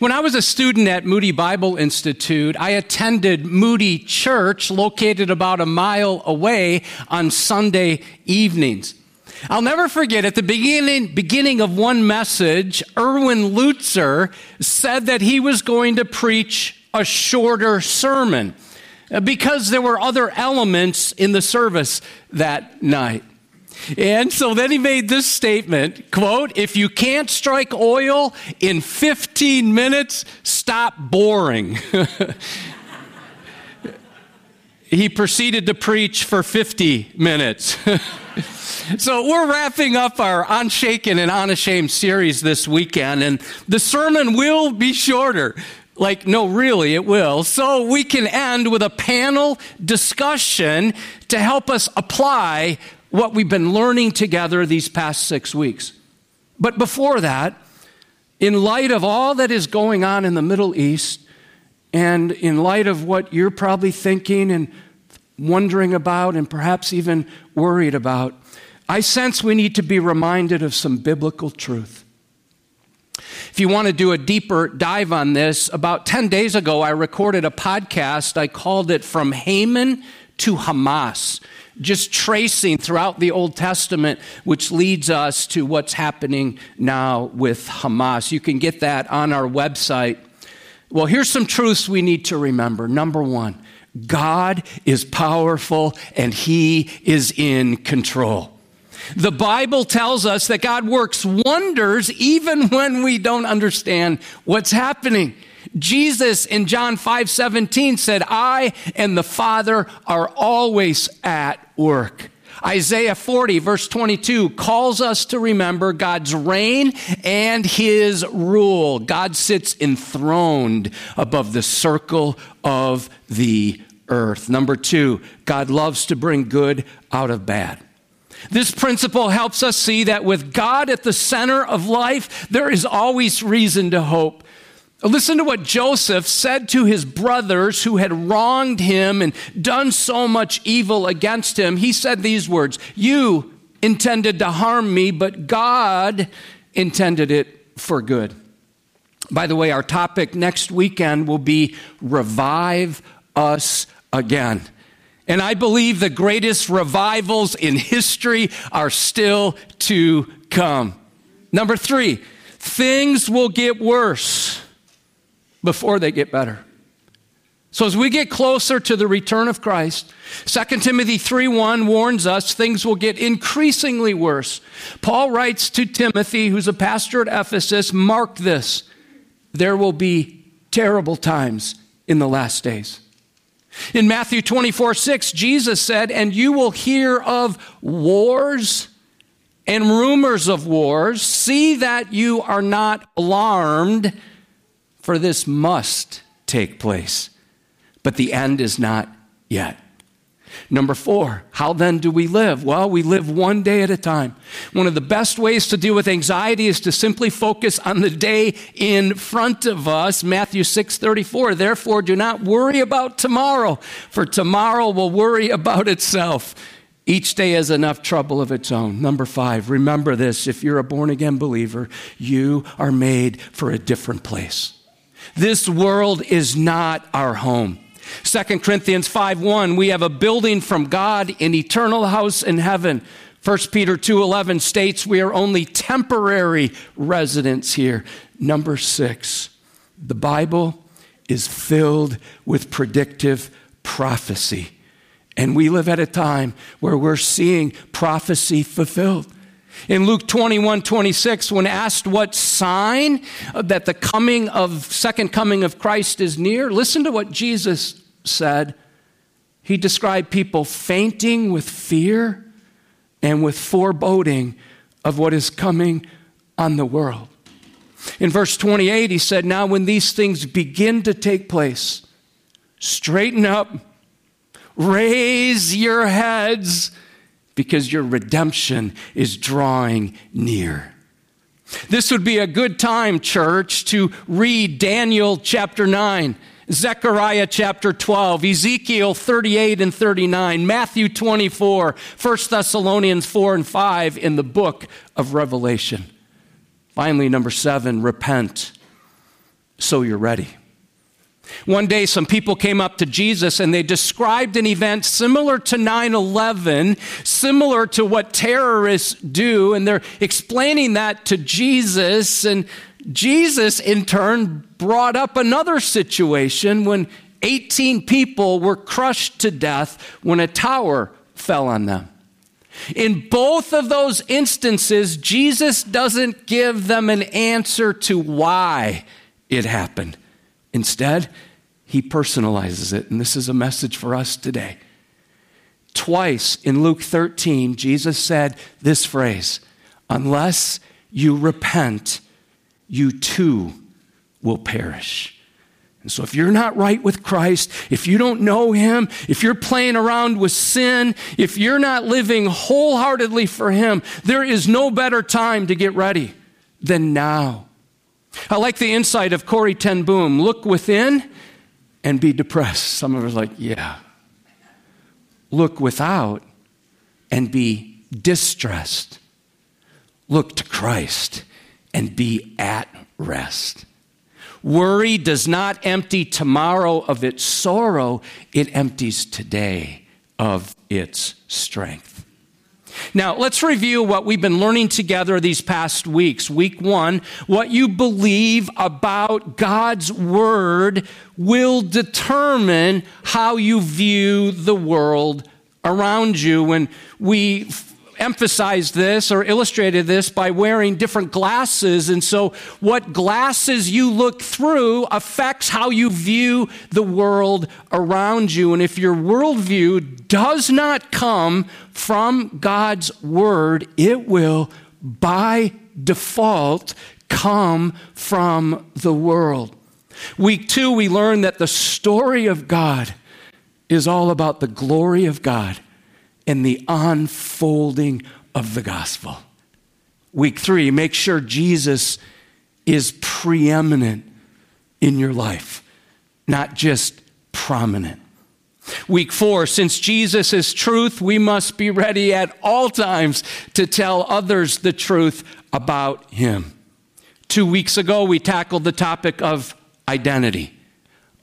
When I was a student at Moody Bible Institute, I attended Moody Church, located about a mile away, on Sunday evenings. I'll never forget at the beginning, beginning of one message, Erwin Lutzer said that he was going to preach a shorter sermon uh, because there were other elements in the service that night. And so then he made this statement, quote, if you can't strike oil in 15 minutes, stop boring. he proceeded to preach for 50 minutes. so we're wrapping up our Unshaken and Unashamed series this weekend, and the sermon will be shorter. Like, no, really, it will. So we can end with a panel discussion to help us apply what we've been learning together these past six weeks. But before that, in light of all that is going on in the Middle East, and in light of what you're probably thinking and wondering about, and perhaps even worried about, I sense we need to be reminded of some biblical truth. If you want to do a deeper dive on this, about 10 days ago, I recorded a podcast. I called it From Haman to Hamas just tracing throughout the Old Testament, which leads us to what's happening now with Hamas. You can get that on our website. Well, here's some truths we need to remember. Number one, God is powerful and He is in control. The Bible tells us that God works wonders even when we don't understand what's happening. Jesus in John 5 17 said, I and the Father are always at work. Isaiah 40, verse 22, calls us to remember God's reign and his rule. God sits enthroned above the circle of the earth. Number two, God loves to bring good out of bad. This principle helps us see that with God at the center of life, there is always reason to hope. Listen to what Joseph said to his brothers who had wronged him and done so much evil against him. He said these words You intended to harm me, but God intended it for good. By the way, our topic next weekend will be Revive Us Again. And I believe the greatest revivals in history are still to come. Number three, things will get worse before they get better. So as we get closer to the return of Christ, 2 Timothy 3:1 warns us things will get increasingly worse. Paul writes to Timothy, who's a pastor at Ephesus, mark this. There will be terrible times in the last days. In Matthew 24, 6, Jesus said, And you will hear of wars and rumors of wars. See that you are not alarmed for this must take place. But the end is not yet. Number four, how then do we live? Well, we live one day at a time. One of the best ways to deal with anxiety is to simply focus on the day in front of us. Matthew 6 34. Therefore, do not worry about tomorrow, for tomorrow will worry about itself. Each day has enough trouble of its own. Number five, remember this if you're a born again believer, you are made for a different place. This world is not our home. 2 Corinthians 5:1 we have a building from God an eternal house in heaven. 1 Peter 2:11 states we are only temporary residents here. Number 6 the Bible is filled with predictive prophecy. And we live at a time where we're seeing prophecy fulfilled. In Luke 21 26, when asked what sign that the coming of, second coming of Christ is near, listen to what Jesus said. He described people fainting with fear and with foreboding of what is coming on the world. In verse 28, he said, Now when these things begin to take place, straighten up, raise your heads because your redemption is drawing near. This would be a good time, church, to read Daniel chapter 9, Zechariah chapter 12, Ezekiel 38 and 39, Matthew 24, 1 Thessalonians 4 and 5 in the book of Revelation. Finally, number seven, repent. so you're ready. One day, some people came up to Jesus and they described an event similar to 9 11, similar to what terrorists do, and they're explaining that to Jesus. And Jesus, in turn, brought up another situation when 18 people were crushed to death when a tower fell on them. In both of those instances, Jesus doesn't give them an answer to why it happened. Instead, he personalizes it. And this is a message for us today. Twice in Luke 13, Jesus said this phrase Unless you repent, you too will perish. And so, if you're not right with Christ, if you don't know Him, if you're playing around with sin, if you're not living wholeheartedly for Him, there is no better time to get ready than now. I like the insight of Corrie Ten Boom look within and be depressed. Some of us like, yeah. Look without and be distressed. Look to Christ and be at rest. Worry does not empty tomorrow of its sorrow, it empties today of its strength. Now, let's review what we've been learning together these past weeks. Week one, what you believe about God's Word will determine how you view the world around you. When we emphasized this or illustrated this by wearing different glasses. And so, what glasses you look through affects how you view the world around you. And if your worldview does not come from God's word, it will, by default, come from the world. Week two, we learned that the story of God is all about the glory of God and the unfolding of the gospel. Week three, make sure Jesus is preeminent in your life, not just prominent. Week four, since Jesus is truth, we must be ready at all times to tell others the truth about him. Two weeks ago, we tackled the topic of identity.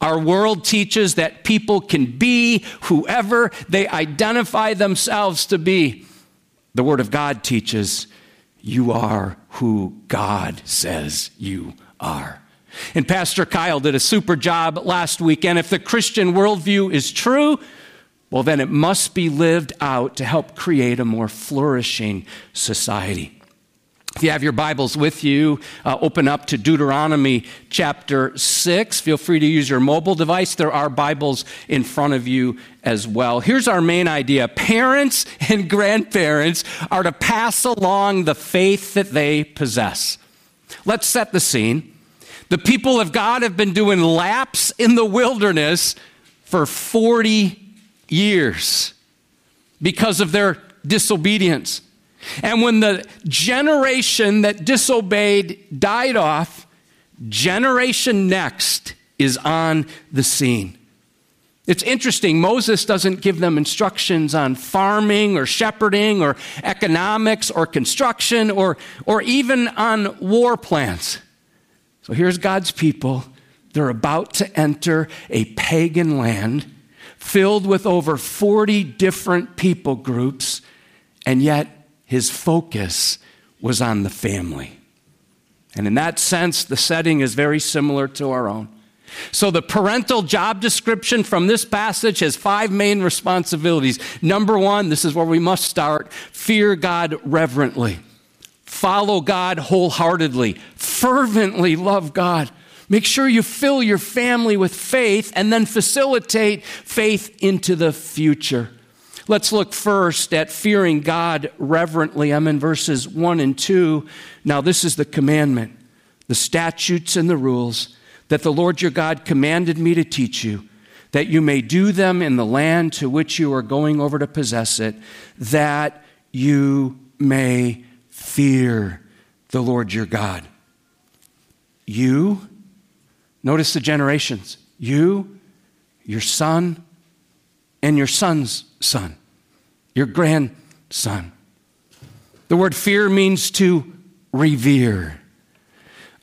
Our world teaches that people can be whoever they identify themselves to be. The Word of God teaches you are who God says you are. And Pastor Kyle did a super job last weekend. If the Christian worldview is true, well, then it must be lived out to help create a more flourishing society. If you have your Bibles with you, uh, open up to Deuteronomy chapter 6. Feel free to use your mobile device. There are Bibles in front of you as well. Here's our main idea parents and grandparents are to pass along the faith that they possess. Let's set the scene. The people of God have been doing laps in the wilderness for 40 years because of their disobedience. And when the generation that disobeyed died off, generation next is on the scene. It's interesting, Moses doesn't give them instructions on farming or shepherding or economics or construction or, or even on war plans. So here's God's people. They're about to enter a pagan land filled with over 40 different people groups, and yet his focus was on the family. And in that sense, the setting is very similar to our own. So, the parental job description from this passage has five main responsibilities. Number one, this is where we must start fear God reverently, follow God wholeheartedly, fervently love God. Make sure you fill your family with faith and then facilitate faith into the future. Let's look first at fearing God reverently. I'm in verses 1 and 2. Now, this is the commandment, the statutes and the rules that the Lord your God commanded me to teach you, that you may do them in the land to which you are going over to possess it, that you may fear the Lord your God. You, notice the generations, you, your son, and your son's son, your grandson. The word fear means to revere.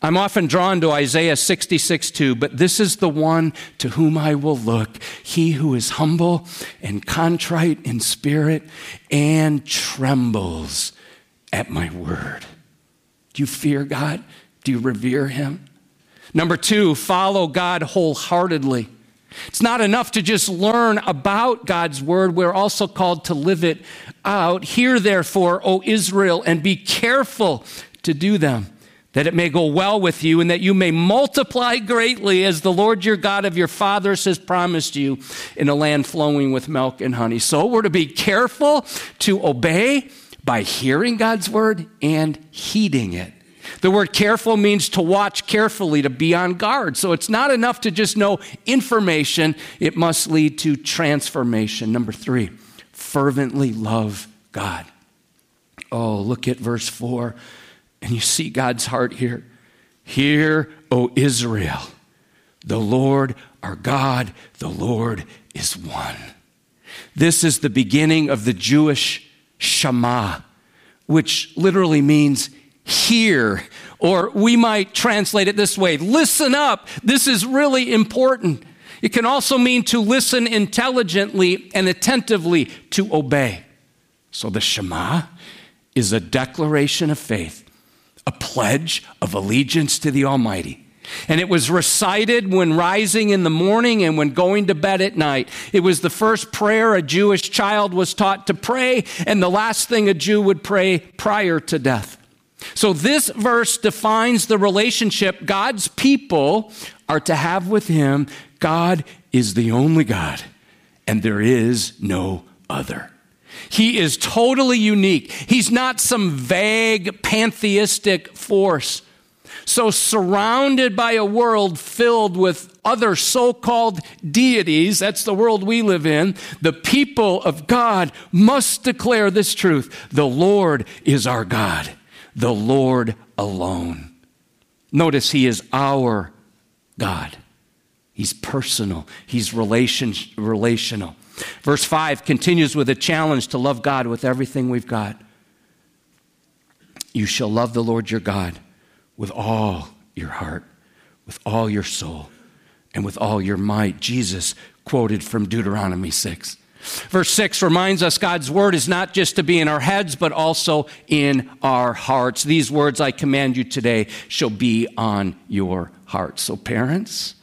I'm often drawn to Isaiah 66 2, but this is the one to whom I will look, he who is humble and contrite in spirit and trembles at my word. Do you fear God? Do you revere him? Number two, follow God wholeheartedly. It's not enough to just learn about God's word. We're also called to live it out. Hear, therefore, O Israel, and be careful to do them that it may go well with you and that you may multiply greatly as the Lord your God of your fathers has promised you in a land flowing with milk and honey. So we're to be careful to obey by hearing God's word and heeding it. The word careful means to watch carefully, to be on guard. So it's not enough to just know information, it must lead to transformation. Number three, fervently love God. Oh, look at verse 4. And you see God's heart here. Hear, O Israel, the Lord our God, the Lord is one. This is the beginning of the Jewish Shema, which literally means hear, or we might translate it this way listen up. This is really important. It can also mean to listen intelligently and attentively to obey. So the Shema is a declaration of faith a pledge of allegiance to the Almighty. And it was recited when rising in the morning and when going to bed at night. It was the first prayer a Jewish child was taught to pray, and the last thing a Jew would pray prior to death. So, this verse defines the relationship God's people are to have with Him. God is the only God, and there is no other. He is totally unique. He's not some vague pantheistic force. So, surrounded by a world filled with other so called deities, that's the world we live in, the people of God must declare this truth the Lord is our God, the Lord alone. Notice He is our God. He's personal, He's relation, relational. Verse 5 continues with a challenge to love God with everything we've got. You shall love the Lord your God with all your heart, with all your soul, and with all your might. Jesus quoted from Deuteronomy 6. Verse 6 reminds us God's word is not just to be in our heads, but also in our hearts. These words I command you today shall be on your hearts. So, parents,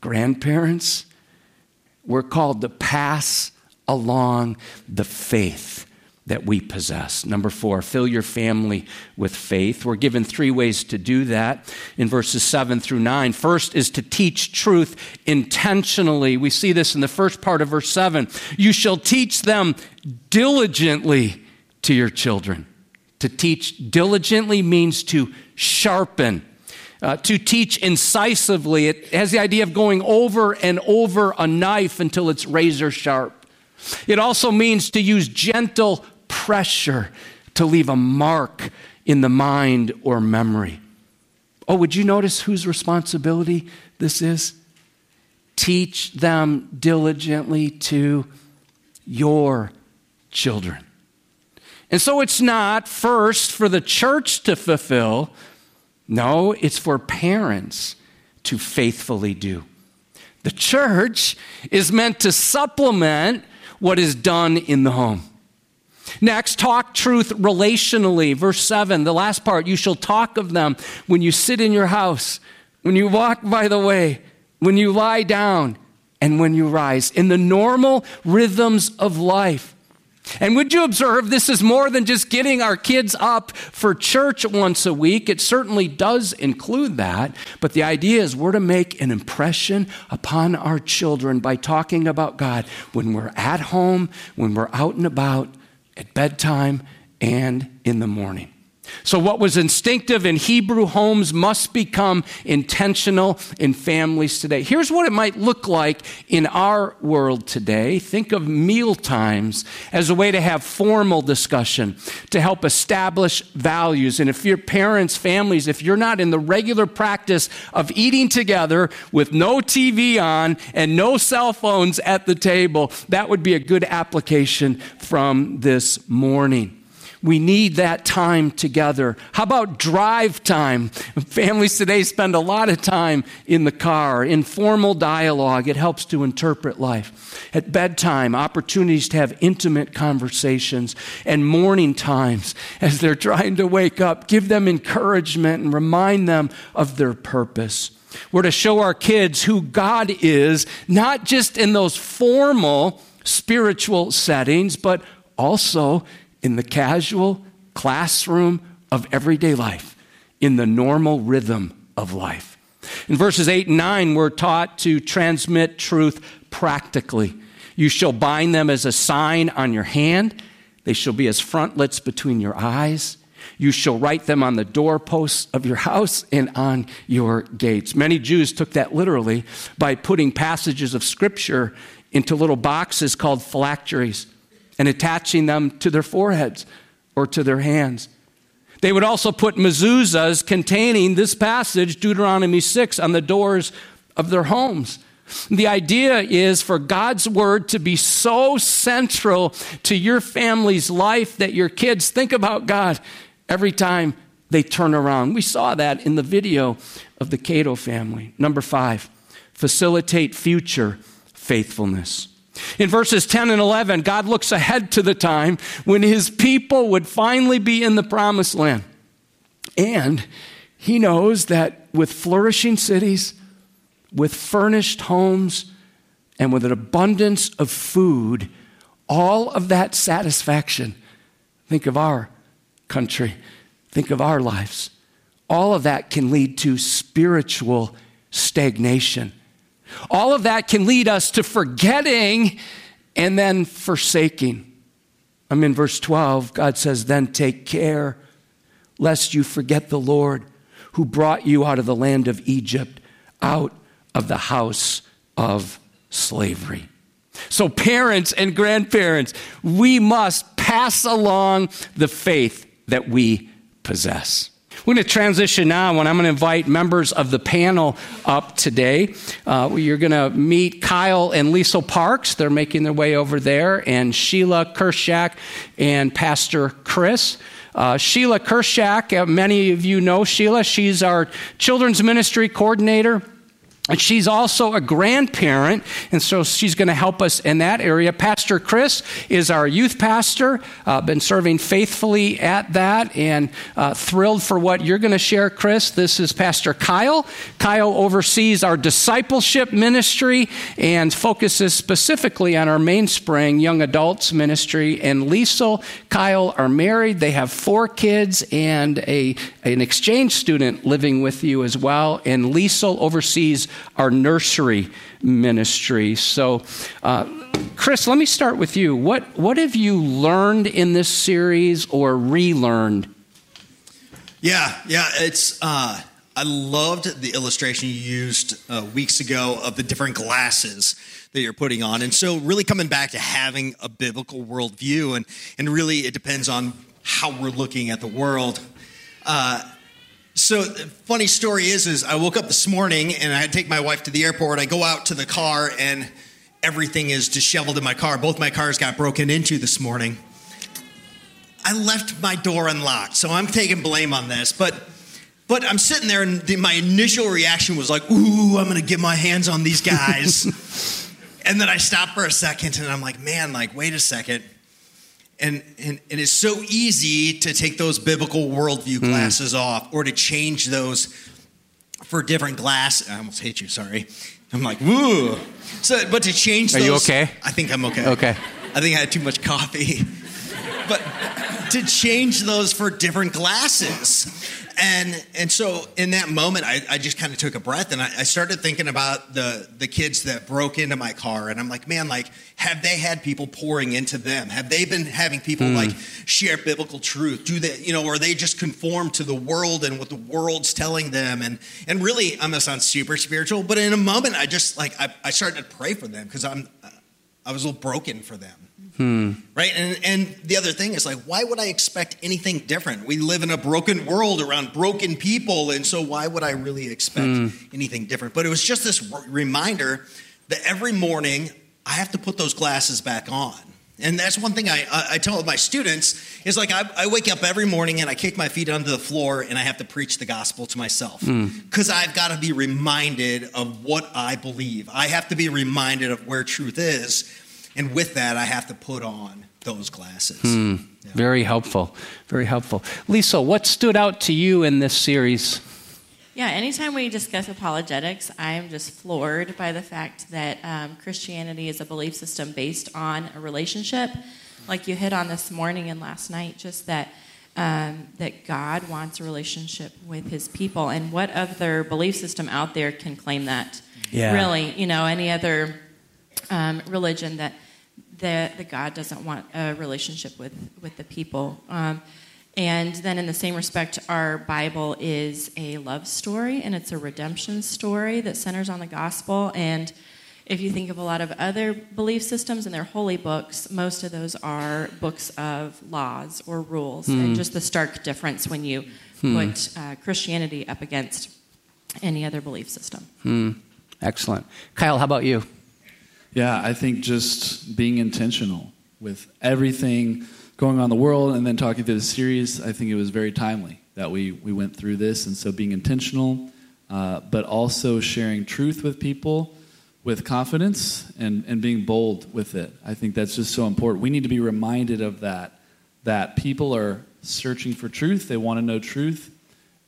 grandparents, we're called to pass along the faith that we possess. Number four, fill your family with faith. We're given three ways to do that in verses seven through nine. First is to teach truth intentionally. We see this in the first part of verse seven. You shall teach them diligently to your children. To teach diligently means to sharpen uh, to teach incisively. It has the idea of going over and over a knife until it's razor sharp. It also means to use gentle pressure to leave a mark in the mind or memory. Oh, would you notice whose responsibility this is? Teach them diligently to your children. And so it's not first for the church to fulfill, no, it's for parents to faithfully do. The church is meant to supplement what is done in the home. Next, talk truth relationally. Verse 7, the last part, you shall talk of them when you sit in your house, when you walk by the way, when you lie down, and when you rise. In the normal rhythms of life. And would you observe this is more than just getting our kids up for church once a week? It certainly does include that. But the idea is we're to make an impression upon our children by talking about God when we're at home, when we're out and about, at bedtime, and in the morning. So, what was instinctive in Hebrew homes must become intentional in families today. Here's what it might look like in our world today. Think of meal times as a way to have formal discussion, to help establish values. And if your parents, families, if you're not in the regular practice of eating together with no TV on and no cell phones at the table, that would be a good application from this morning. We need that time together. How about drive time? Families today spend a lot of time in the car, informal dialogue. It helps to interpret life. At bedtime, opportunities to have intimate conversations, and morning times as they're trying to wake up. Give them encouragement and remind them of their purpose. We're to show our kids who God is, not just in those formal spiritual settings, but also in the casual classroom of everyday life, in the normal rhythm of life. In verses 8 and 9, we're taught to transmit truth practically. You shall bind them as a sign on your hand, they shall be as frontlets between your eyes. You shall write them on the doorposts of your house and on your gates. Many Jews took that literally by putting passages of Scripture into little boxes called phylacteries and attaching them to their foreheads or to their hands. They would also put mezuzahs containing this passage, Deuteronomy 6, on the doors of their homes. The idea is for God's word to be so central to your family's life that your kids think about God every time they turn around. We saw that in the video of the Cato family. Number five, facilitate future faithfulness. In verses 10 and 11, God looks ahead to the time when his people would finally be in the promised land. And he knows that with flourishing cities, with furnished homes, and with an abundance of food, all of that satisfaction, think of our country, think of our lives, all of that can lead to spiritual stagnation all of that can lead us to forgetting and then forsaking. I'm in verse 12. God says, Then take care lest you forget the Lord who brought you out of the land of Egypt, out of the house of slavery. So, parents and grandparents, we must pass along the faith that we possess. We're going to transition now, and I'm going to invite members of the panel up today. Uh, you're going to meet Kyle and Liesl Parks. They're making their way over there, and Sheila Kershak and Pastor Chris. Uh, Sheila Kershak, uh, many of you know Sheila. She's our children's ministry coordinator. And she's also a grandparent, and so she's going to help us in that area. Pastor Chris is our youth pastor, uh, been serving faithfully at that, and uh, thrilled for what you're going to share, Chris. This is Pastor Kyle. Kyle oversees our discipleship ministry and focuses specifically on our mainspring young adults ministry. And Liesl, Kyle are married. They have four kids and a, an exchange student living with you as well. And Liesl oversees our nursery ministry. So, uh, Chris, let me start with you. What, what have you learned in this series or relearned? Yeah, yeah, it's. Uh, I loved the illustration you used uh, weeks ago of the different glasses that you're putting on, and so really coming back to having a biblical worldview, and and really it depends on how we're looking at the world. Uh, so the funny story is, is I woke up this morning and I had to take my wife to the airport. I go out to the car and everything is disheveled in my car. Both my cars got broken into this morning. I left my door unlocked, so I'm taking blame on this. But but I'm sitting there and the, my initial reaction was like, "Ooh, I'm going to get my hands on these guys." and then I stopped for a second and I'm like, "Man, like wait a second and, and it is so easy to take those biblical worldview hmm. glasses mm. off or to change those for different glass. I almost hate you, sorry. I'm like, woo. So, but to change Are those. you okay? I think I'm okay. Okay. I think I had too much coffee. but to change those for different glasses and and so in that moment I, I just kind of took a breath and I, I, started thinking about the the kids that broke into my car and I'm like man like have they had people pouring into them? Have they been having people mm. like share biblical truth? Do they you know or they just conform to the world and what the world's telling them? And and really I'm gonna sound super spiritual but in a moment I just like I, I started to pray for them because I'm I was a little broken for them Hmm. Right? And, and the other thing is like, why would I expect anything different? We live in a broken world around broken people. And so why would I really expect hmm. anything different? But it was just this reminder that every morning I have to put those glasses back on. And that's one thing I, I, I tell my students is like I, I, wake up every morning and I kick my feet onto the floor and I have to preach the gospel to myself because mm. I've got to be reminded of what I believe. I have to be reminded of where truth is, and with that, I have to put on those glasses. Mm. Yeah. Very helpful. Very helpful. Liesl, what stood out to you in this series? Yeah, anytime we discuss apologetics, I am just floored by the fact that um, Christianity is a belief system based on a relationship, like you hit on this morning and last night, just that. Um, that God wants a relationship with his people. And what other belief system out there can claim that? Yeah. Really, you know, any other um, religion that, that, that God doesn't want a relationship with, with the people. Um, and then, in the same respect, our Bible is a love story and it's a redemption story that centers on the gospel. And if you think of a lot of other belief systems and their holy books, most of those are books of laws or rules. Hmm. And just the stark difference when you hmm. put uh, Christianity up against any other belief system. Hmm. Excellent. Kyle, how about you? Yeah, I think just being intentional with everything going on in the world and then talking through the series, I think it was very timely that we, we went through this. And so being intentional, uh, but also sharing truth with people with confidence and, and being bold with it. I think that's just so important. We need to be reminded of that, that people are searching for truth, they want to know truth.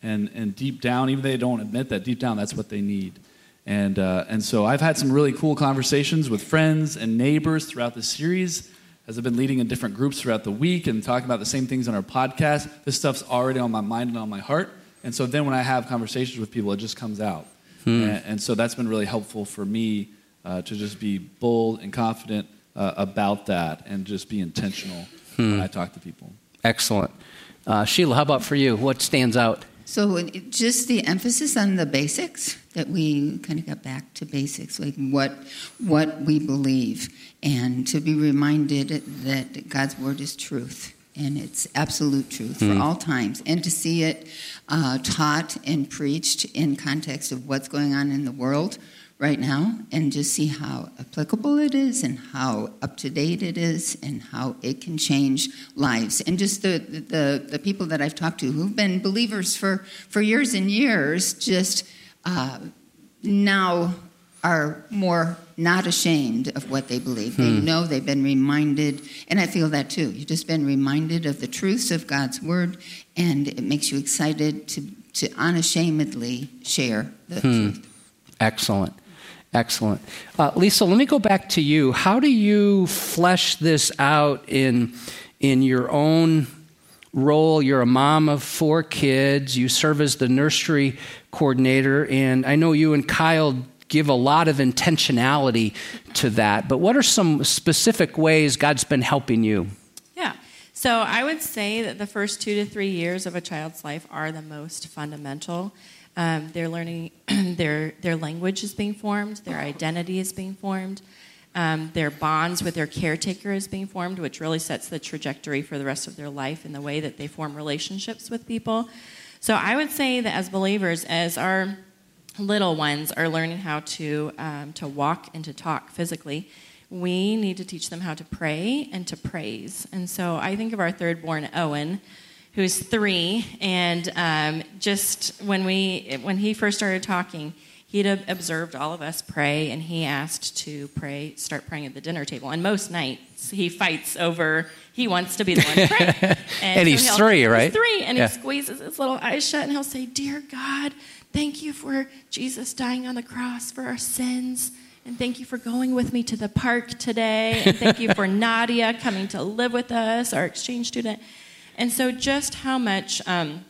And, and deep down, even they don't admit that, deep down, that's what they need. And, uh, and so I've had some really cool conversations with friends and neighbors throughout the series as I've been leading in different groups throughout the week and talking about the same things on our podcast, this stuff's already on my mind and on my heart. And so then when I have conversations with people, it just comes out. Hmm. And, and, so that's been really helpful for me uh, to just be bold and confident uh, about that and just be intentional hmm. when I talk to people. Excellent. Uh, Sheila, how about for you? What stands out? So just the emphasis on the basics that we kind of got back to basics, like what what we believe, and to be reminded that God's word is truth and it's absolute truth mm. for all times, and to see it uh, taught and preached in context of what's going on in the world right now, and just see how applicable it is, and how up to date it is, and how it can change lives. And just the, the the people that I've talked to who've been believers for for years and years, just uh, now are more not ashamed of what they believe. Hmm. They know they've been reminded, and I feel that too. You've just been reminded of the truths of God's word, and it makes you excited to, to unashamedly share the hmm. truth. Excellent. Excellent. Uh, Liesl, let me go back to you. How do you flesh this out in, in your own role? You're a mom of four kids, you serve as the nursery coordinator, and I know you and Kyle give a lot of intentionality to that. But what are some specific ways God's been helping you? Yeah. So I would say that the first two to three years of a child's life are the most fundamental. Um, they're learning, their, their language is being formed, their identity is being formed. Um, their bonds with their caretaker is being formed, which really sets the trajectory for the rest of their life in the way that they form relationships with people. So I would say that as believers, as our little ones are learning how to, um, to walk and to talk physically, we need to teach them how to pray and to praise. And so I think of our third born, Owen, who's three, and um, just when, we, when he first started talking, he'd observed all of us pray, and he asked to pray, start praying at the dinner table. And most nights he fights over he wants to be the one to pray. And, and so he's three, right? He's three, and yeah. he squeezes his little eyes shut, and he'll say, "Dear God, thank you for Jesus dying on the cross for our sins." And thank you for going with me to the park today. And thank you for Nadia coming to live with us, our exchange student. And so, just how much um,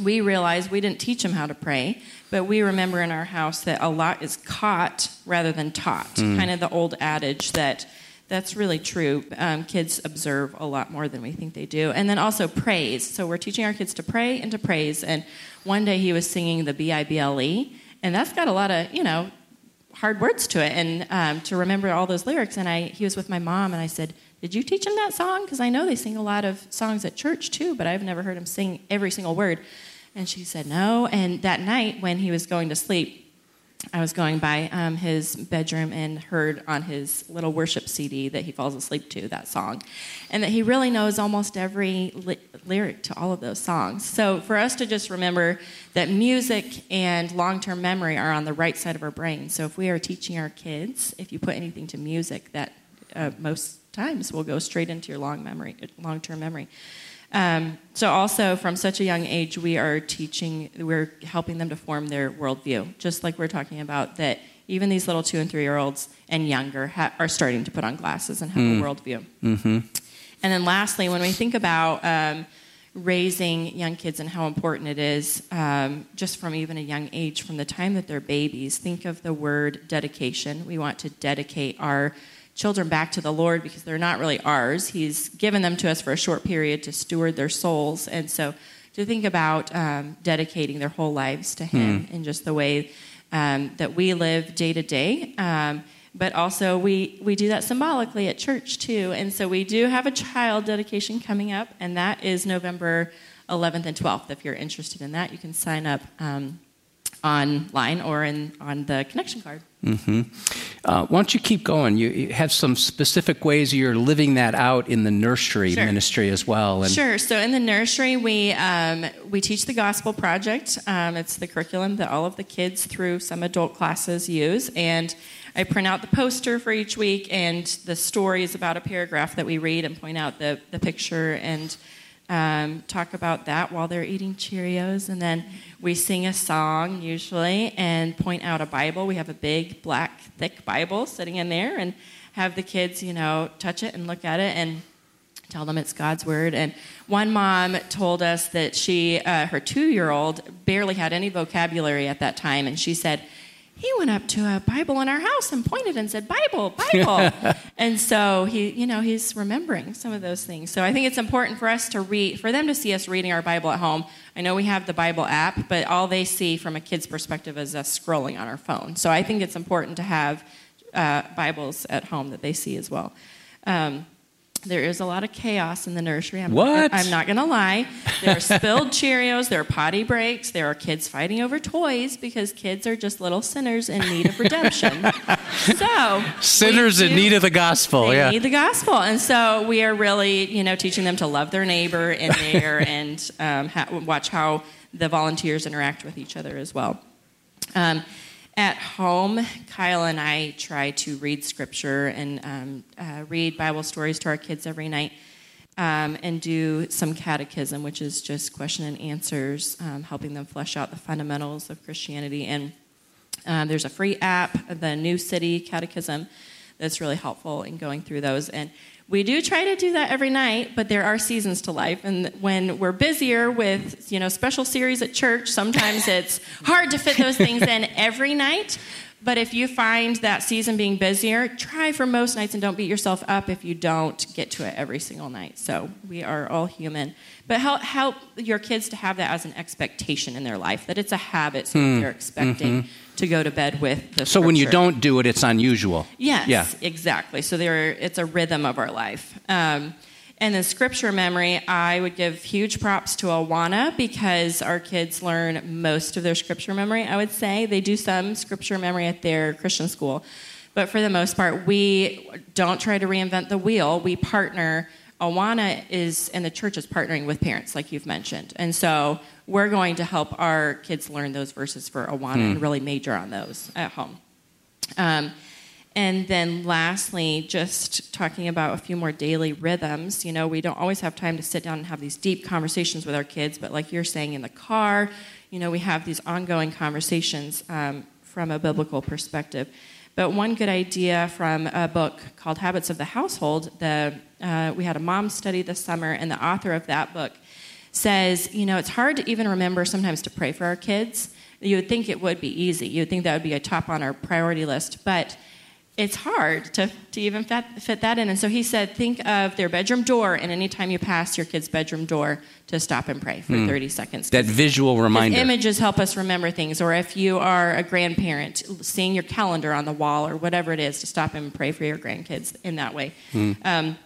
we realize we didn't teach him how to pray, but we remember in our house that a lot is caught rather than taught. Mm. Kind of the old adage that that's really true. Um, kids observe a lot more than we think they do. And then also praise. So we're teaching our kids to pray and to praise. And one day he was singing the B I B L E, and that's got a lot of, you know, hard words to it. And um, to remember all those lyrics. And I, he was with my mom, and I said, Did you teach him that song? Because I know they sing a lot of songs at church too, but I've never heard him sing every single word. And she said, No. And that night when he was going to sleep, I was going by um, his bedroom and heard on his little worship CD that he falls asleep to that song, and that he really knows almost every li- lyric to all of those songs. So for us to just remember that music and long-term memory are on the right side of our brain. So if we are teaching our kids, if you put anything to music, that uh, most times will go straight into your long memory, long-term memory. Um, so also from such a young age, we are teaching, we're helping them to form their worldview, just like we're talking about that even these little two and three year olds and younger ha- are starting to put on glasses and have mm. a worldview. Mm-hmm. And then lastly, when we think about um, raising young kids and how important it is, um, just from even a young age, from the time that they're babies, think of the word dedication. We want to dedicate our children back to the Lord because they're not really ours. He's given them to us for a short period to steward their souls. And so to think about um, dedicating their whole lives to Him mm. in just the way um, that we live day to day. Um, but also, we, we do that symbolically at church too. And so we do have a child dedication coming up, and that is November 11th and 12th. If you're interested in that, you can sign up um, online or in, on the connection card. Mm-hmm. Uh, why don't you keep going? You, you, have some specific ways you're living that out in the nursery sure. ministry as well. And sure. So in the nursery, we um, we teach the Gospel Project. Um, it's the curriculum that all of the kids through some adult classes use, and I print out the poster for each week, and the story is about a paragraph that we read and point out the the picture and um, talk about that while they're eating Cheerios. And then we sing a song usually and point out a Bible. We have a big, black, thick Bible sitting in there and have the kids, you know, touch it and look at it and tell them it's God's word. And one mom told us that she, uh, her two year old, barely had any vocabulary at that time. And she said, he went up to a Bible in our house and pointed and said, Bible, Bible. and so he, you know, he's remembering some of those things. So I think it's important for us to read, for them to see us reading our Bible at home. I know we have the Bible app, but all they see from a kid's perspective is us scrolling on our phone. So I think it's important to have uh, Bibles at home that they see as well. Um, there is a lot of chaos in the nursery. I'm what? Not, I'm not going to lie. There are spilled Cheerios. There are potty breaks. There are kids fighting over toys because kids are just little sinners in need of redemption. so sinners do, in need of the gospel. They yeah, need the gospel, and so we are really, you know, teaching them to love their neighbor in there and um, ha- watch how the volunteers interact with each other as well. Um, at home, Kyle and I try to read scripture and um, uh, read Bible stories to our kids every night um, and do some catechism, which is just question and answers, um, helping them flesh out the fundamentals of Christianity. And um, there's a free app, the New City Catechism, that's really helpful in going through those. And we do try to do that every night, but there are seasons to life. And when we're busier with, you know, special series at church, sometimes it's hard to fit those things in every night. But if you find that season being busier, try for most nights and don't beat yourself up if you don't get to it every single night. So we are all human. But help, help your kids to have that as an expectation in their life, that it's a habit, so mm. they're expecting mm-hmm. To go to bed with the So when you don't do it, it's unusual. Yes, yeah. exactly. So there, it's a rhythm of our life. Um, and then scripture memory, I would give huge props to Awana because our kids learn most of their scripture memory, I would say. They do some scripture memory at their Christian school. But for the most part, we don't try to reinvent the wheel. We partner. Awana is, and the church is partnering with parents, like you've mentioned. And so we're going to help our kids learn those verses for Awana mm. and really major on those at home. Um, and then lastly, just talking about a few more daily rhythms. You know, we don't always have time to sit down and have these deep conversations with our kids, but like you're saying in the car, you know, we have these ongoing conversations um, from a biblical perspective. But one good idea from a book called Habits of the Household, the, uh, we had a mom study this summer, and the author of that book says, you know, it's hard to even remember sometimes to pray for our kids. You would think it would be easy. You would think that would be a top on our priority list. But it's hard to, to even fit, fit that in. And so he said, think of their bedroom door, and anytime you pass your kid's bedroom door, to stop and pray for mm. 30 seconds. That visual reminder. Images help us remember things. Or if you are a grandparent, seeing your calendar on the wall or whatever it is, to stop and pray for your grandkids in that way. Mm. Um,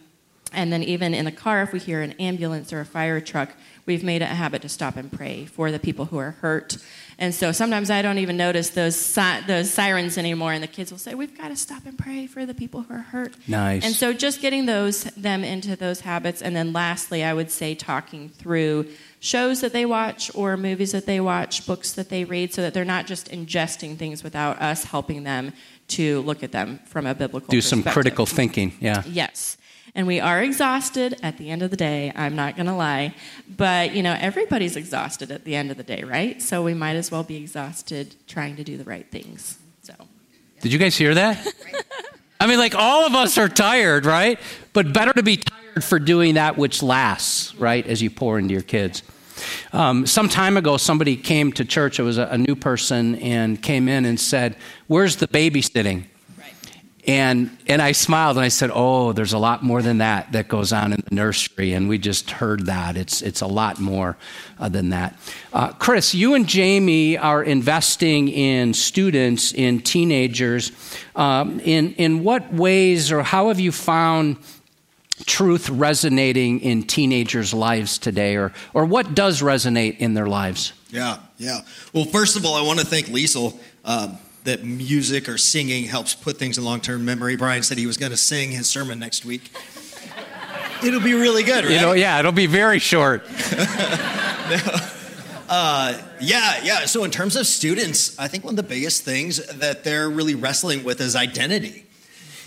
And then, even in the car, if we hear an ambulance or a fire truck, we've made it a habit to stop and pray for the people who are hurt. And so sometimes I don't even notice those si- those sirens anymore, and the kids will say, "We've got to stop and pray for the people who are hurt." Nice. And so just getting those them into those habits, and then lastly, I would say talking through shows that they watch or movies that they watch, books that they read, so that they're not just ingesting things without us helping them to look at them from a biblical Do some critical thinking. Yeah. Yes. And we are exhausted at the end of the day, I'm not going to lie. But, you know, everybody's exhausted at the end of the day, right? So we might as well be exhausted trying to do the right things. So, Did you guys hear that? I mean, like all of us are tired, right? But better to be tired for doing that which lasts, right? As you pour into your kids. Um, some time ago, somebody came to church. It was a, a new person and came in and said, "Where's the babysitting?" And, and I smiled and I said, Oh, there's a lot more than that that goes on in the nursery. And we just heard that. It's, it's a lot more uh, than that. Uh, Chris, you and Jamie are investing in students, in teenagers. Um, in, in what ways or how have you found truth resonating in teenagers' lives today? Or, or what does resonate in their lives? Yeah, yeah. Well, first of all, I want to thank Liesl um, that music or singing helps put things in long term memory. Brian said he was going to sing his sermon next week. It'll be really good, right? You know, yeah, it'll be very short. Uh, yeah, yeah. So, in terms of students, I think one of the biggest things that they're really wrestling with is identity.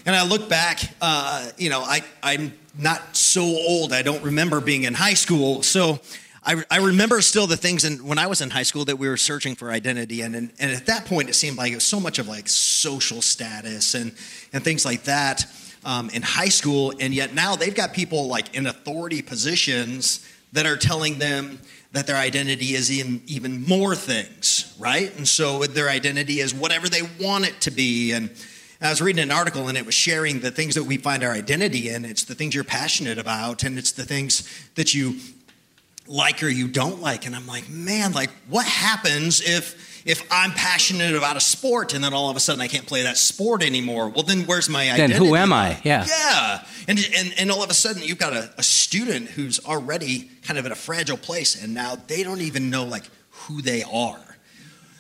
And I look back, uh, you know, I, I'm not so old. I don't remember being in high school. So, I, I remember still the things in, when I was in high school that we were searching for identity. And, and, and at that point, it seemed like it was so much of like social status and, and things like that um, in high school. And yet now they've got people like in authority positions that are telling them that their identity is in even more things, right? And so their identity is whatever they want it to be. And I was reading an article and it was sharing the things that we find our identity in. It's the things you're passionate about and it's the things that you like or you don't like. And I'm like, man, like what happens if if I'm passionate about a sport and then all of a sudden I can't play that sport anymore? Well, then where's my identity? Then who am I? Yeah. Yeah. And, and, and all of a sudden you've got a, a student who's already kind of in a fragile place and now they don't even know like who they are.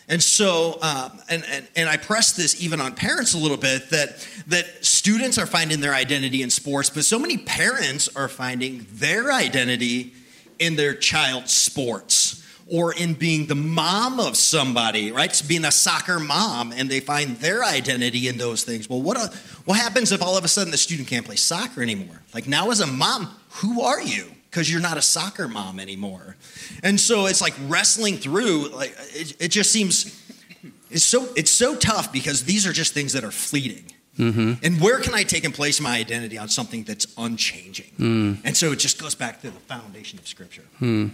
And so, um, and, and, and I press this even on parents a little bit that, that students are finding their identity in sports, but so many parents are finding their identity in their child's sports or in being the mom of somebody, right? So being a soccer mom, and they find their identity in those things. Well, what, a, what happens if all of a sudden the student can't play soccer anymore? Like now, as a mom, who are you? Because you're not a soccer mom anymore. And so it's like wrestling through, like, it, it just seems. It's so, it's so tough because these are just things that are fleeting. Mm-hmm. And where can I take and place my identity on something that's unchanging? Mm. And so it just goes back to the foundation of Scripture. Mm.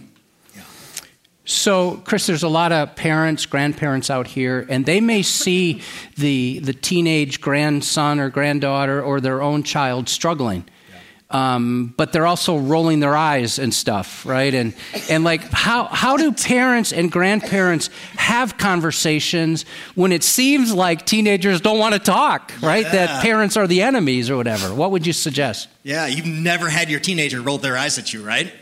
So, Chris, there's a lot of parents, grandparents out here, and they may see the, the teenage grandson or granddaughter or their own child struggling. Um, but they're also rolling their eyes and stuff, right? And and like how how do parents and grandparents have conversations when it seems like teenagers don't want to talk, right? Yeah. That parents are the enemies or whatever. What would you suggest? Yeah, you've never had your teenager roll their eyes at you, right?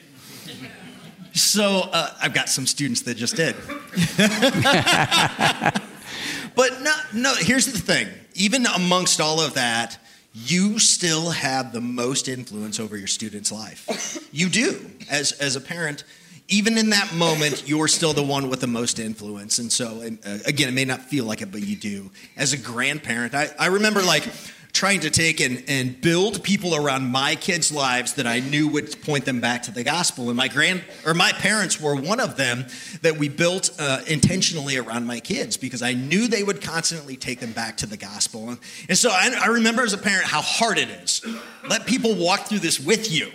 So uh, I've got some students that just did. but no, no. Here's the thing: even amongst all of that, you still have the most influence over your student's life. You do, as as a parent. Even in that moment, you're still the one with the most influence. And so, and, uh, again, it may not feel like it, but you do. As a grandparent, I, I remember like trying to take and, and build people around my kids' lives that I knew would point them back to the gospel. And my grand or my parents were one of them that we built uh, intentionally around my kids because I knew they would constantly take them back to the gospel. And, and so I, I remember as a parent how hard it is. Let people walk through this with you.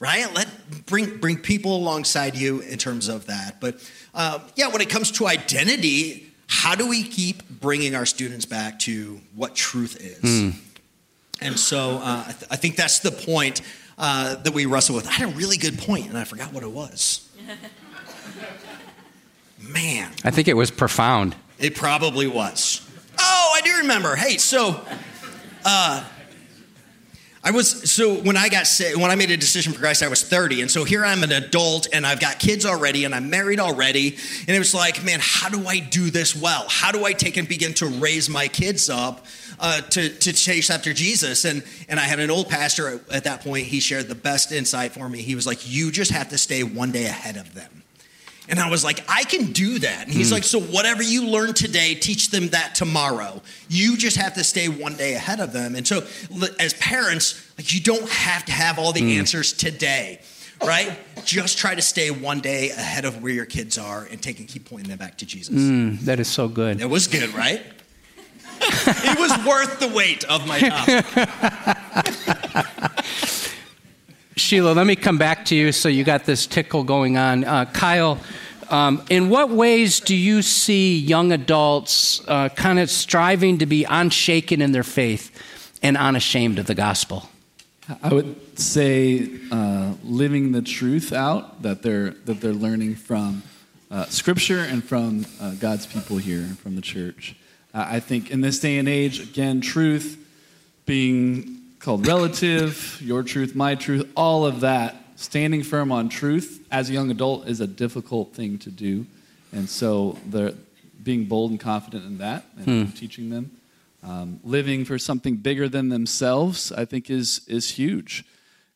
Right? Let bring bring people alongside you in terms of that. But uh, yeah, when it comes to identity, how do we keep bringing our students back to what truth is? Mm. And so uh, I, th- I, think that's the point uh, that we wrestle with. I had a really good point, and I forgot what it was. Man. I think it was profound. It probably was. Oh, I do remember. Hey, so uh, I was so when I got sick, when I made a decision for Christ, I was 30, and so here I'm an adult, and I've got kids already, and I'm married already, and it was like, man, how do I do this well? How do I take and begin to raise my kids up uh, to to chase after Jesus? And and I had an old pastor at that point. He shared the best insight for me. He was like, you just have to stay one day ahead of them. And I was like, I can do that. And he's mm. like, so whatever you learn today, teach them that tomorrow. You just have to stay one day ahead of them. And so as parents, like you don't have to have all the mm. answers today, right? just try to stay one day ahead of where your kids are and take and keep pointing them back to Jesus. Mm, that is so good. It was good, right? it was worth the wait of my time. Sheila, let me come back to you. So you got this tickle going on. Uh, Kyle, um, in what ways do you see young adults uh, kind of striving to be unshaken in their faith and unashamed of the gospel? I would say uh, living the truth out that they're that they're learning from uh, Scripture and from uh, God's people here, from the church. I think in this day and age, again, truth being called relative, your truth, my truth, all of that. Standing firm on truth as a young adult is a difficult thing to do. And so they're being bold and confident in that and hmm. teaching them. Um, living for something bigger than themselves, I think, is, is huge.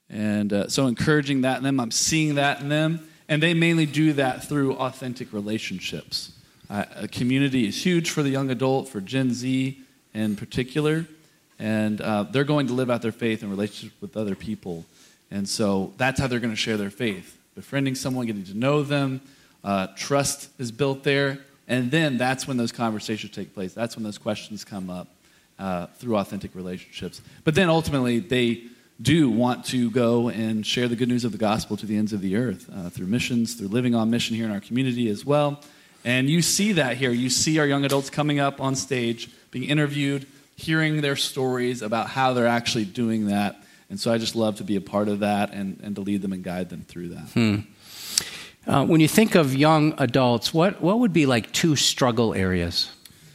And uh, so encouraging that in them, I'm seeing that in them. And they mainly do that through authentic relationships. Uh, a community is huge for the young adult, for Gen Z in particular and uh, they're going to live out their faith in relationship with other people. And so that's how they're going to share their faith befriending someone, getting to know them. Uh, trust is built there. And then that's when those conversations take place. That's when those questions come up uh, through authentic relationships. But then ultimately, they do want to go and share the good news of the gospel to the ends of the earth uh, through missions, through living on mission here in our community as well. And you see that here. You see our young adults coming up on stage, being interviewed hearing their stories about how they're actually doing that. And so I just love to be a part of that and, and to lead them and guide them through that. Hmm. Uh, when you think of young adults, what, what would be like two struggle areas?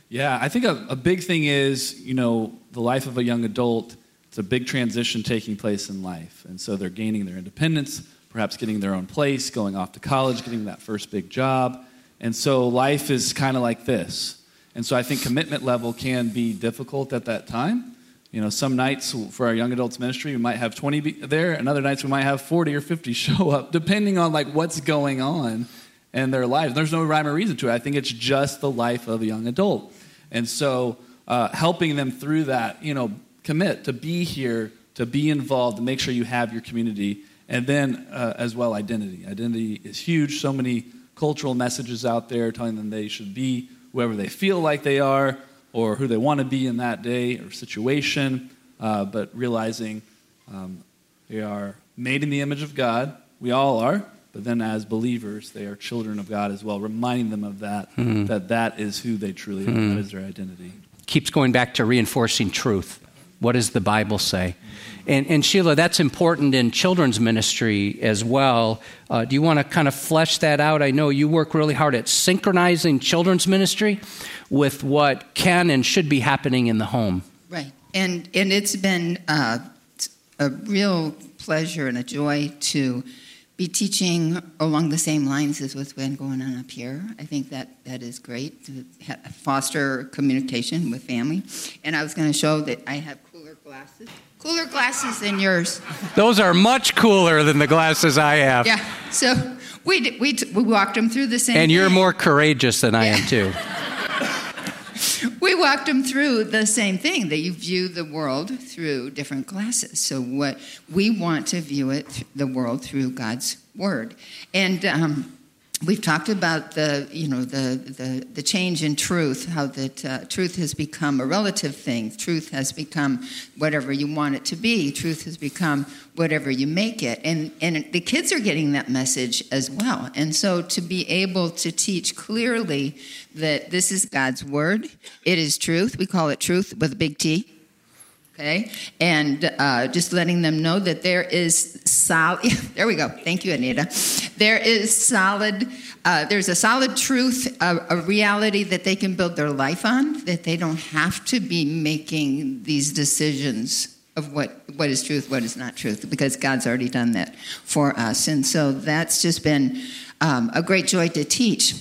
Yeah, I think a, a big thing is, you know, the life of a young adult, it's a big transition taking place in life. And so they're gaining their independence, perhaps getting their own place, going off to college, getting that first big job. And so life is kind of like this. And so I think commitment level can be difficult at that time. You know, some nights for our young adults ministry, we might have 20 there, and other nights we might have 40 or 50 show up, depending on like what's going on in their lives. There's no rhyme or reason to it. I think it's just the life of a young adult. And so uh, helping them through that, you know, commit to be here, to be involved, to make sure you have your community, and then uh, as well identity. Identity is huge. So many cultural messages out there telling them they should be whoever they feel like they are or who they want to be in that day or situation, uh, but realizing um, they are made in the image of God. We all are, but then as believers, they are children of God as well, reminding them of that, mm-hmm. that that is who they truly mm-hmm. are, that is their identity. Keeps going back to reinforcing truth. What does the Bible say? And, and, Sheila, that's important in children's ministry as well. Uh, do you want to kind of flesh that out? I know you work really hard at synchronizing children's ministry with what can and should be happening in the home. Right. And, and it's been uh, a real pleasure and a joy to be teaching along the same lines as what's been going on up here. I think that that is great to foster communication with family. And I was going to show that I have cooler glasses. Cooler glasses than yours. Those are much cooler than the glasses I have. Yeah. So we we we walked them through the same. And you're more courageous than I am too. we walked them through the same thing that you view the world through different glasses. So what we want to view it the world through God's word, and. Um, We've talked about the, you know, the, the, the change in truth, how that uh, truth has become a relative thing. Truth has become whatever you want it to be. Truth has become whatever you make it. And, and the kids are getting that message as well. And so to be able to teach clearly that this is God's word, it is truth. We call it truth with a big T okay and uh, just letting them know that there is solid there we go thank you anita there is solid uh, there's a solid truth a, a, reality that they can build their life on that they don't have to be making these decisions of what, what is truth, what is not truth, because God's already done that for us. And so that's just been um, a great joy to teach.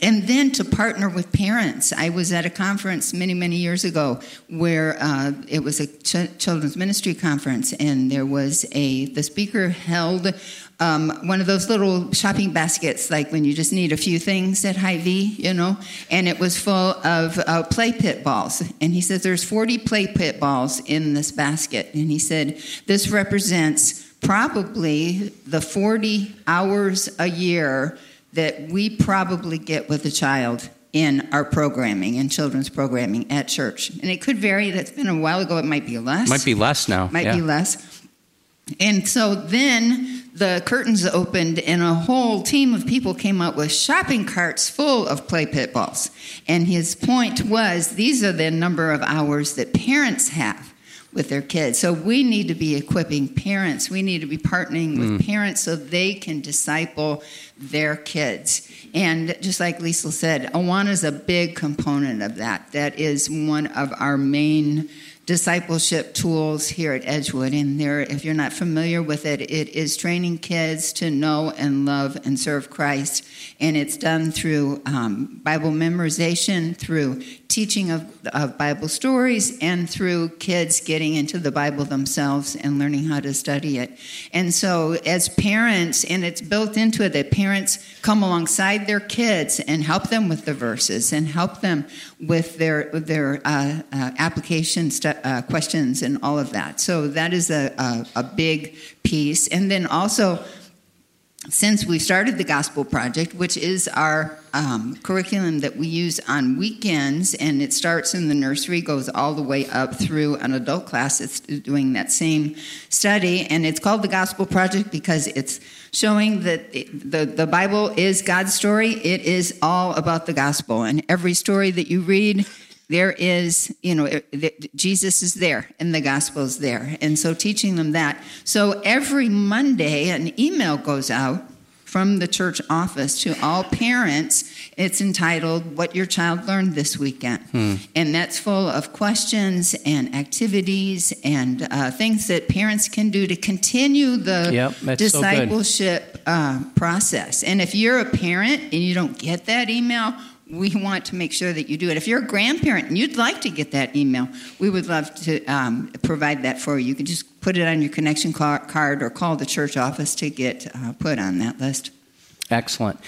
And then to partner with parents. I was at a conference many, many years ago where uh, it was a ch- children's ministry conference, and there was a, the speaker held um, one of those little shopping baskets, like when you just need a few things at Hy-Vee, you know, and it was full of uh, play pit balls. And he says there's 40 play pit balls in this basket. And he said this represents probably the 40 hours a year that we probably get with a child in our programming, in children's programming at church. And it could vary. That's been a while ago. It might be less. Might be less now. Might yeah. be less. And so then the curtains opened, and a whole team of people came out with shopping carts full of play pit balls. And his point was these are the number of hours that parents have with their kids. So we need to be equipping parents. We need to be partnering with mm. parents so they can disciple their kids. And just like Liesl said, Awana is a big component of that. That is one of our main discipleship tools here at Edgewood. And there, if you're not familiar with it, it is training kids to know and love and serve Christ. And it's done through um, Bible memorization, through teaching of, of Bible stories, and through kids getting into the Bible themselves and learning how to study it. And so, as parents, and it's built into it that parents come alongside their kids and help them with the verses and help them with their their uh, uh, application stu- uh, questions and all of that. So that is a, a, a big piece. And then also since we started the Gospel Project, which is our um, curriculum that we use on weekends, and it starts in the nursery, goes all the way up through an adult class. It's doing that same study, and it's called the Gospel Project because it's showing that the, the Bible is God's story. It is all about the gospel, and every story that you read there is, you know, Jesus is there and the gospel is there. And so teaching them that. So every Monday, an email goes out from the church office to all parents. It's entitled What Your Child Learned This Weekend. Hmm. And that's full of questions and activities and uh, things that parents can do to continue the yep, discipleship so uh, process. And if you're a parent and you don't get that email, we want to make sure that you do it. If you're a grandparent and you'd like to get that email, we would love to um, provide that for you. You can just put it on your connection card or call the church office to get uh, put on that list. Excellent.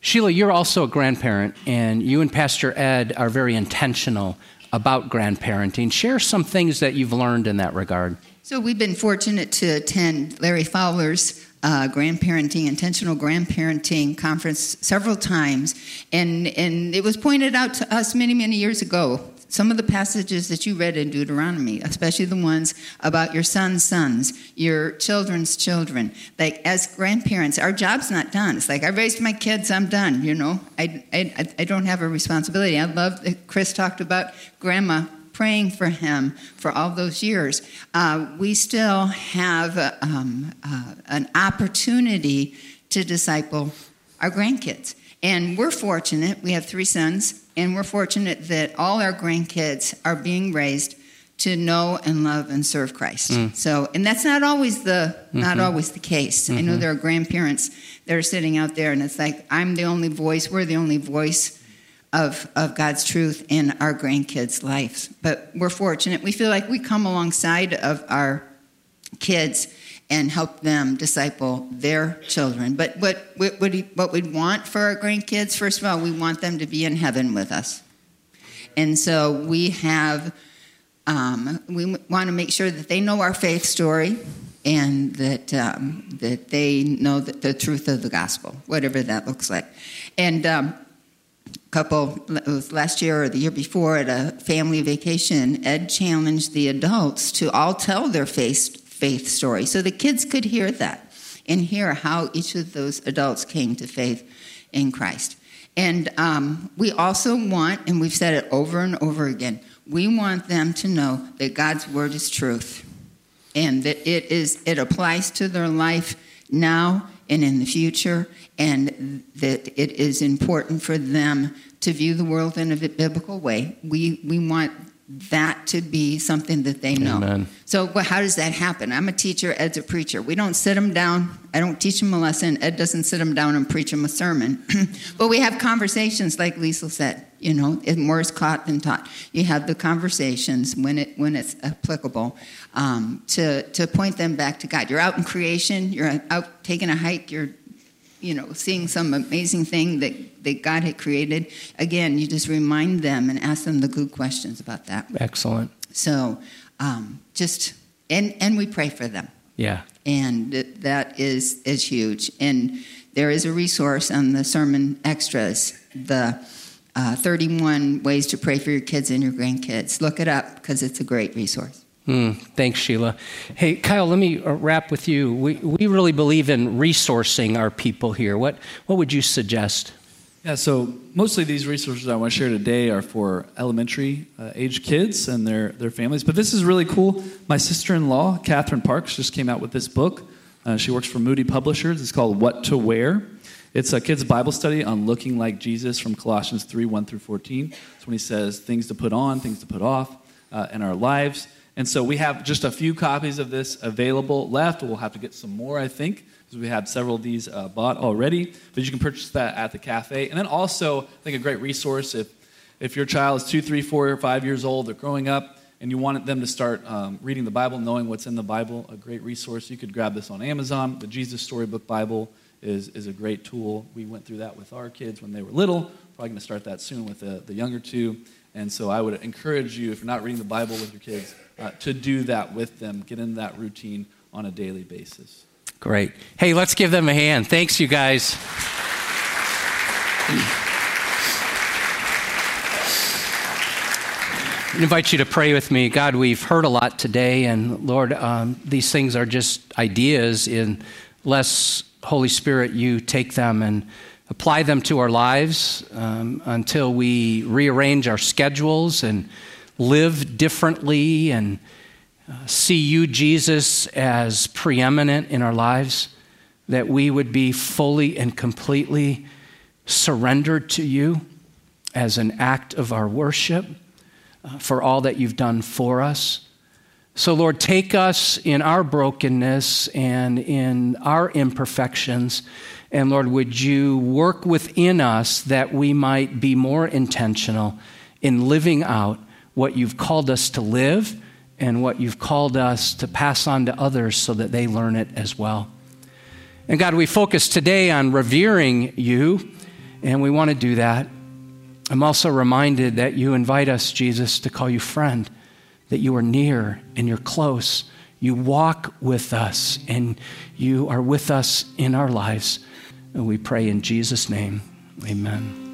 Sheila, you're also a grandparent, and you and Pastor Ed are very intentional about grandparenting. Share some things that you've learned in that regard. So, we've been fortunate to attend Larry Fowler's uh, grandparenting, intentional grandparenting conference several times, and and it was pointed out to us many many years ago. Some of the passages that you read in Deuteronomy, especially the ones about your son's sons, your children's children. Like as grandparents, our job's not done. It's like I raised my kids, I'm done. You know, I I, I don't have a responsibility. I love that Chris talked about grandma praying for him for all those years, uh, we still have um, uh, an opportunity to disciple our grandkids. And we're fortunate, we have three sons, and we're fortunate that all our grandkids are being raised to know and love and serve Christ. Mm. So, and that's not always the mm-hmm. not always the case. Mm-hmm. I know mm-hmm. there are grandparents that are sitting out there, and it's like I'm the only voice. We're the only voice of, of God's truth in our grandkids' lives. But we're fortunate. We feel like we come alongside of our kids and help them disciple their children. But what, what, what we'd want for our grandkids, first of all, we want them to be in heaven with us. And so we have, um, we want to make sure that they know our faith story and that, um, that they know the, the, truth of the gospel, whatever that looks like. And um, couple last year or the year before at a family vacation ed challenged the adults to all tell their faith, faith story so the kids could hear that and hear how each of those adults came to faith in christ. And um, we also want and we've said it over and over again we want them to know that god's word is truth and that it is it applies to their life now and in the future, and that it is important for them to view the world in a biblical way. We, we want that to be something that they know. Amen. So, well, how does that happen? I'm a teacher, Ed's a preacher. We don't sit them down. I don't teach them a lesson. Ed doesn't sit them down and preach them a sermon. but we have conversations, like Liesl said. You know, more is caught than taught. You have the conversations when it when it's applicable um, to to point them back to God. You're out in creation. You're out taking a hike. You're you know, seeing some amazing thing that, that God had created, again, you just remind them and ask them the good questions about that. Excellent. So um, just, and, and we pray for them. Yeah. And that is, is huge. And there is a resource on the sermon extras, the uh, 31 ways to pray for your kids and your grandkids. Look it up because it's a great resource. Mm, thanks, Sheila. Hey, Kyle, let me uh, wrap with you. We, we really believe in resourcing our people here. What, what would you suggest? Yeah, so mostly these resources I want to share today are for elementary uh, age kids and their, their families. But this is really cool. My sister in law, Catherine Parks, just came out with this book. Uh, she works for Moody Publishers. It's called What to Wear. It's a kid's Bible study on looking like Jesus from Colossians 3 1 through 14. It's when he says things to put on, things to put off uh, in our lives. And so we have just a few copies of this available left. We'll have to get some more, I think, because we have several of these uh, bought already. But you can purchase that at the cafe. And then also, I think a great resource if, if your child is two, three, four, or five years old, they're growing up, and you want them to start um, reading the Bible, knowing what's in the Bible, a great resource. You could grab this on Amazon. The Jesus Storybook Bible is, is a great tool. We went through that with our kids when they were little. Probably going to start that soon with the, the younger two. And so I would encourage you, if you're not reading the Bible with your kids, uh, to do that with them, get in that routine on a daily basis. Great. Hey, let's give them a hand. Thanks, you guys. I invite you to pray with me. God, we've heard a lot today, and Lord, um, these things are just ideas. Unless Holy Spirit, you take them and apply them to our lives um, until we rearrange our schedules and live differently and uh, see you, Jesus, as preeminent in our lives, that we would be fully and completely surrendered to you as an act of our worship uh, for all that you've done for us. So, Lord, take us in our brokenness and in our imperfections. And, Lord, would you work within us that we might be more intentional in living out what you've called us to live and what you've called us to pass on to others so that they learn it as well. And God, we focus today on revering you, and we want to do that. I'm also reminded that you invite us, Jesus, to call you friend, that you are near and you're close. You walk with us and you are with us in our lives. And we pray in Jesus' name. Amen.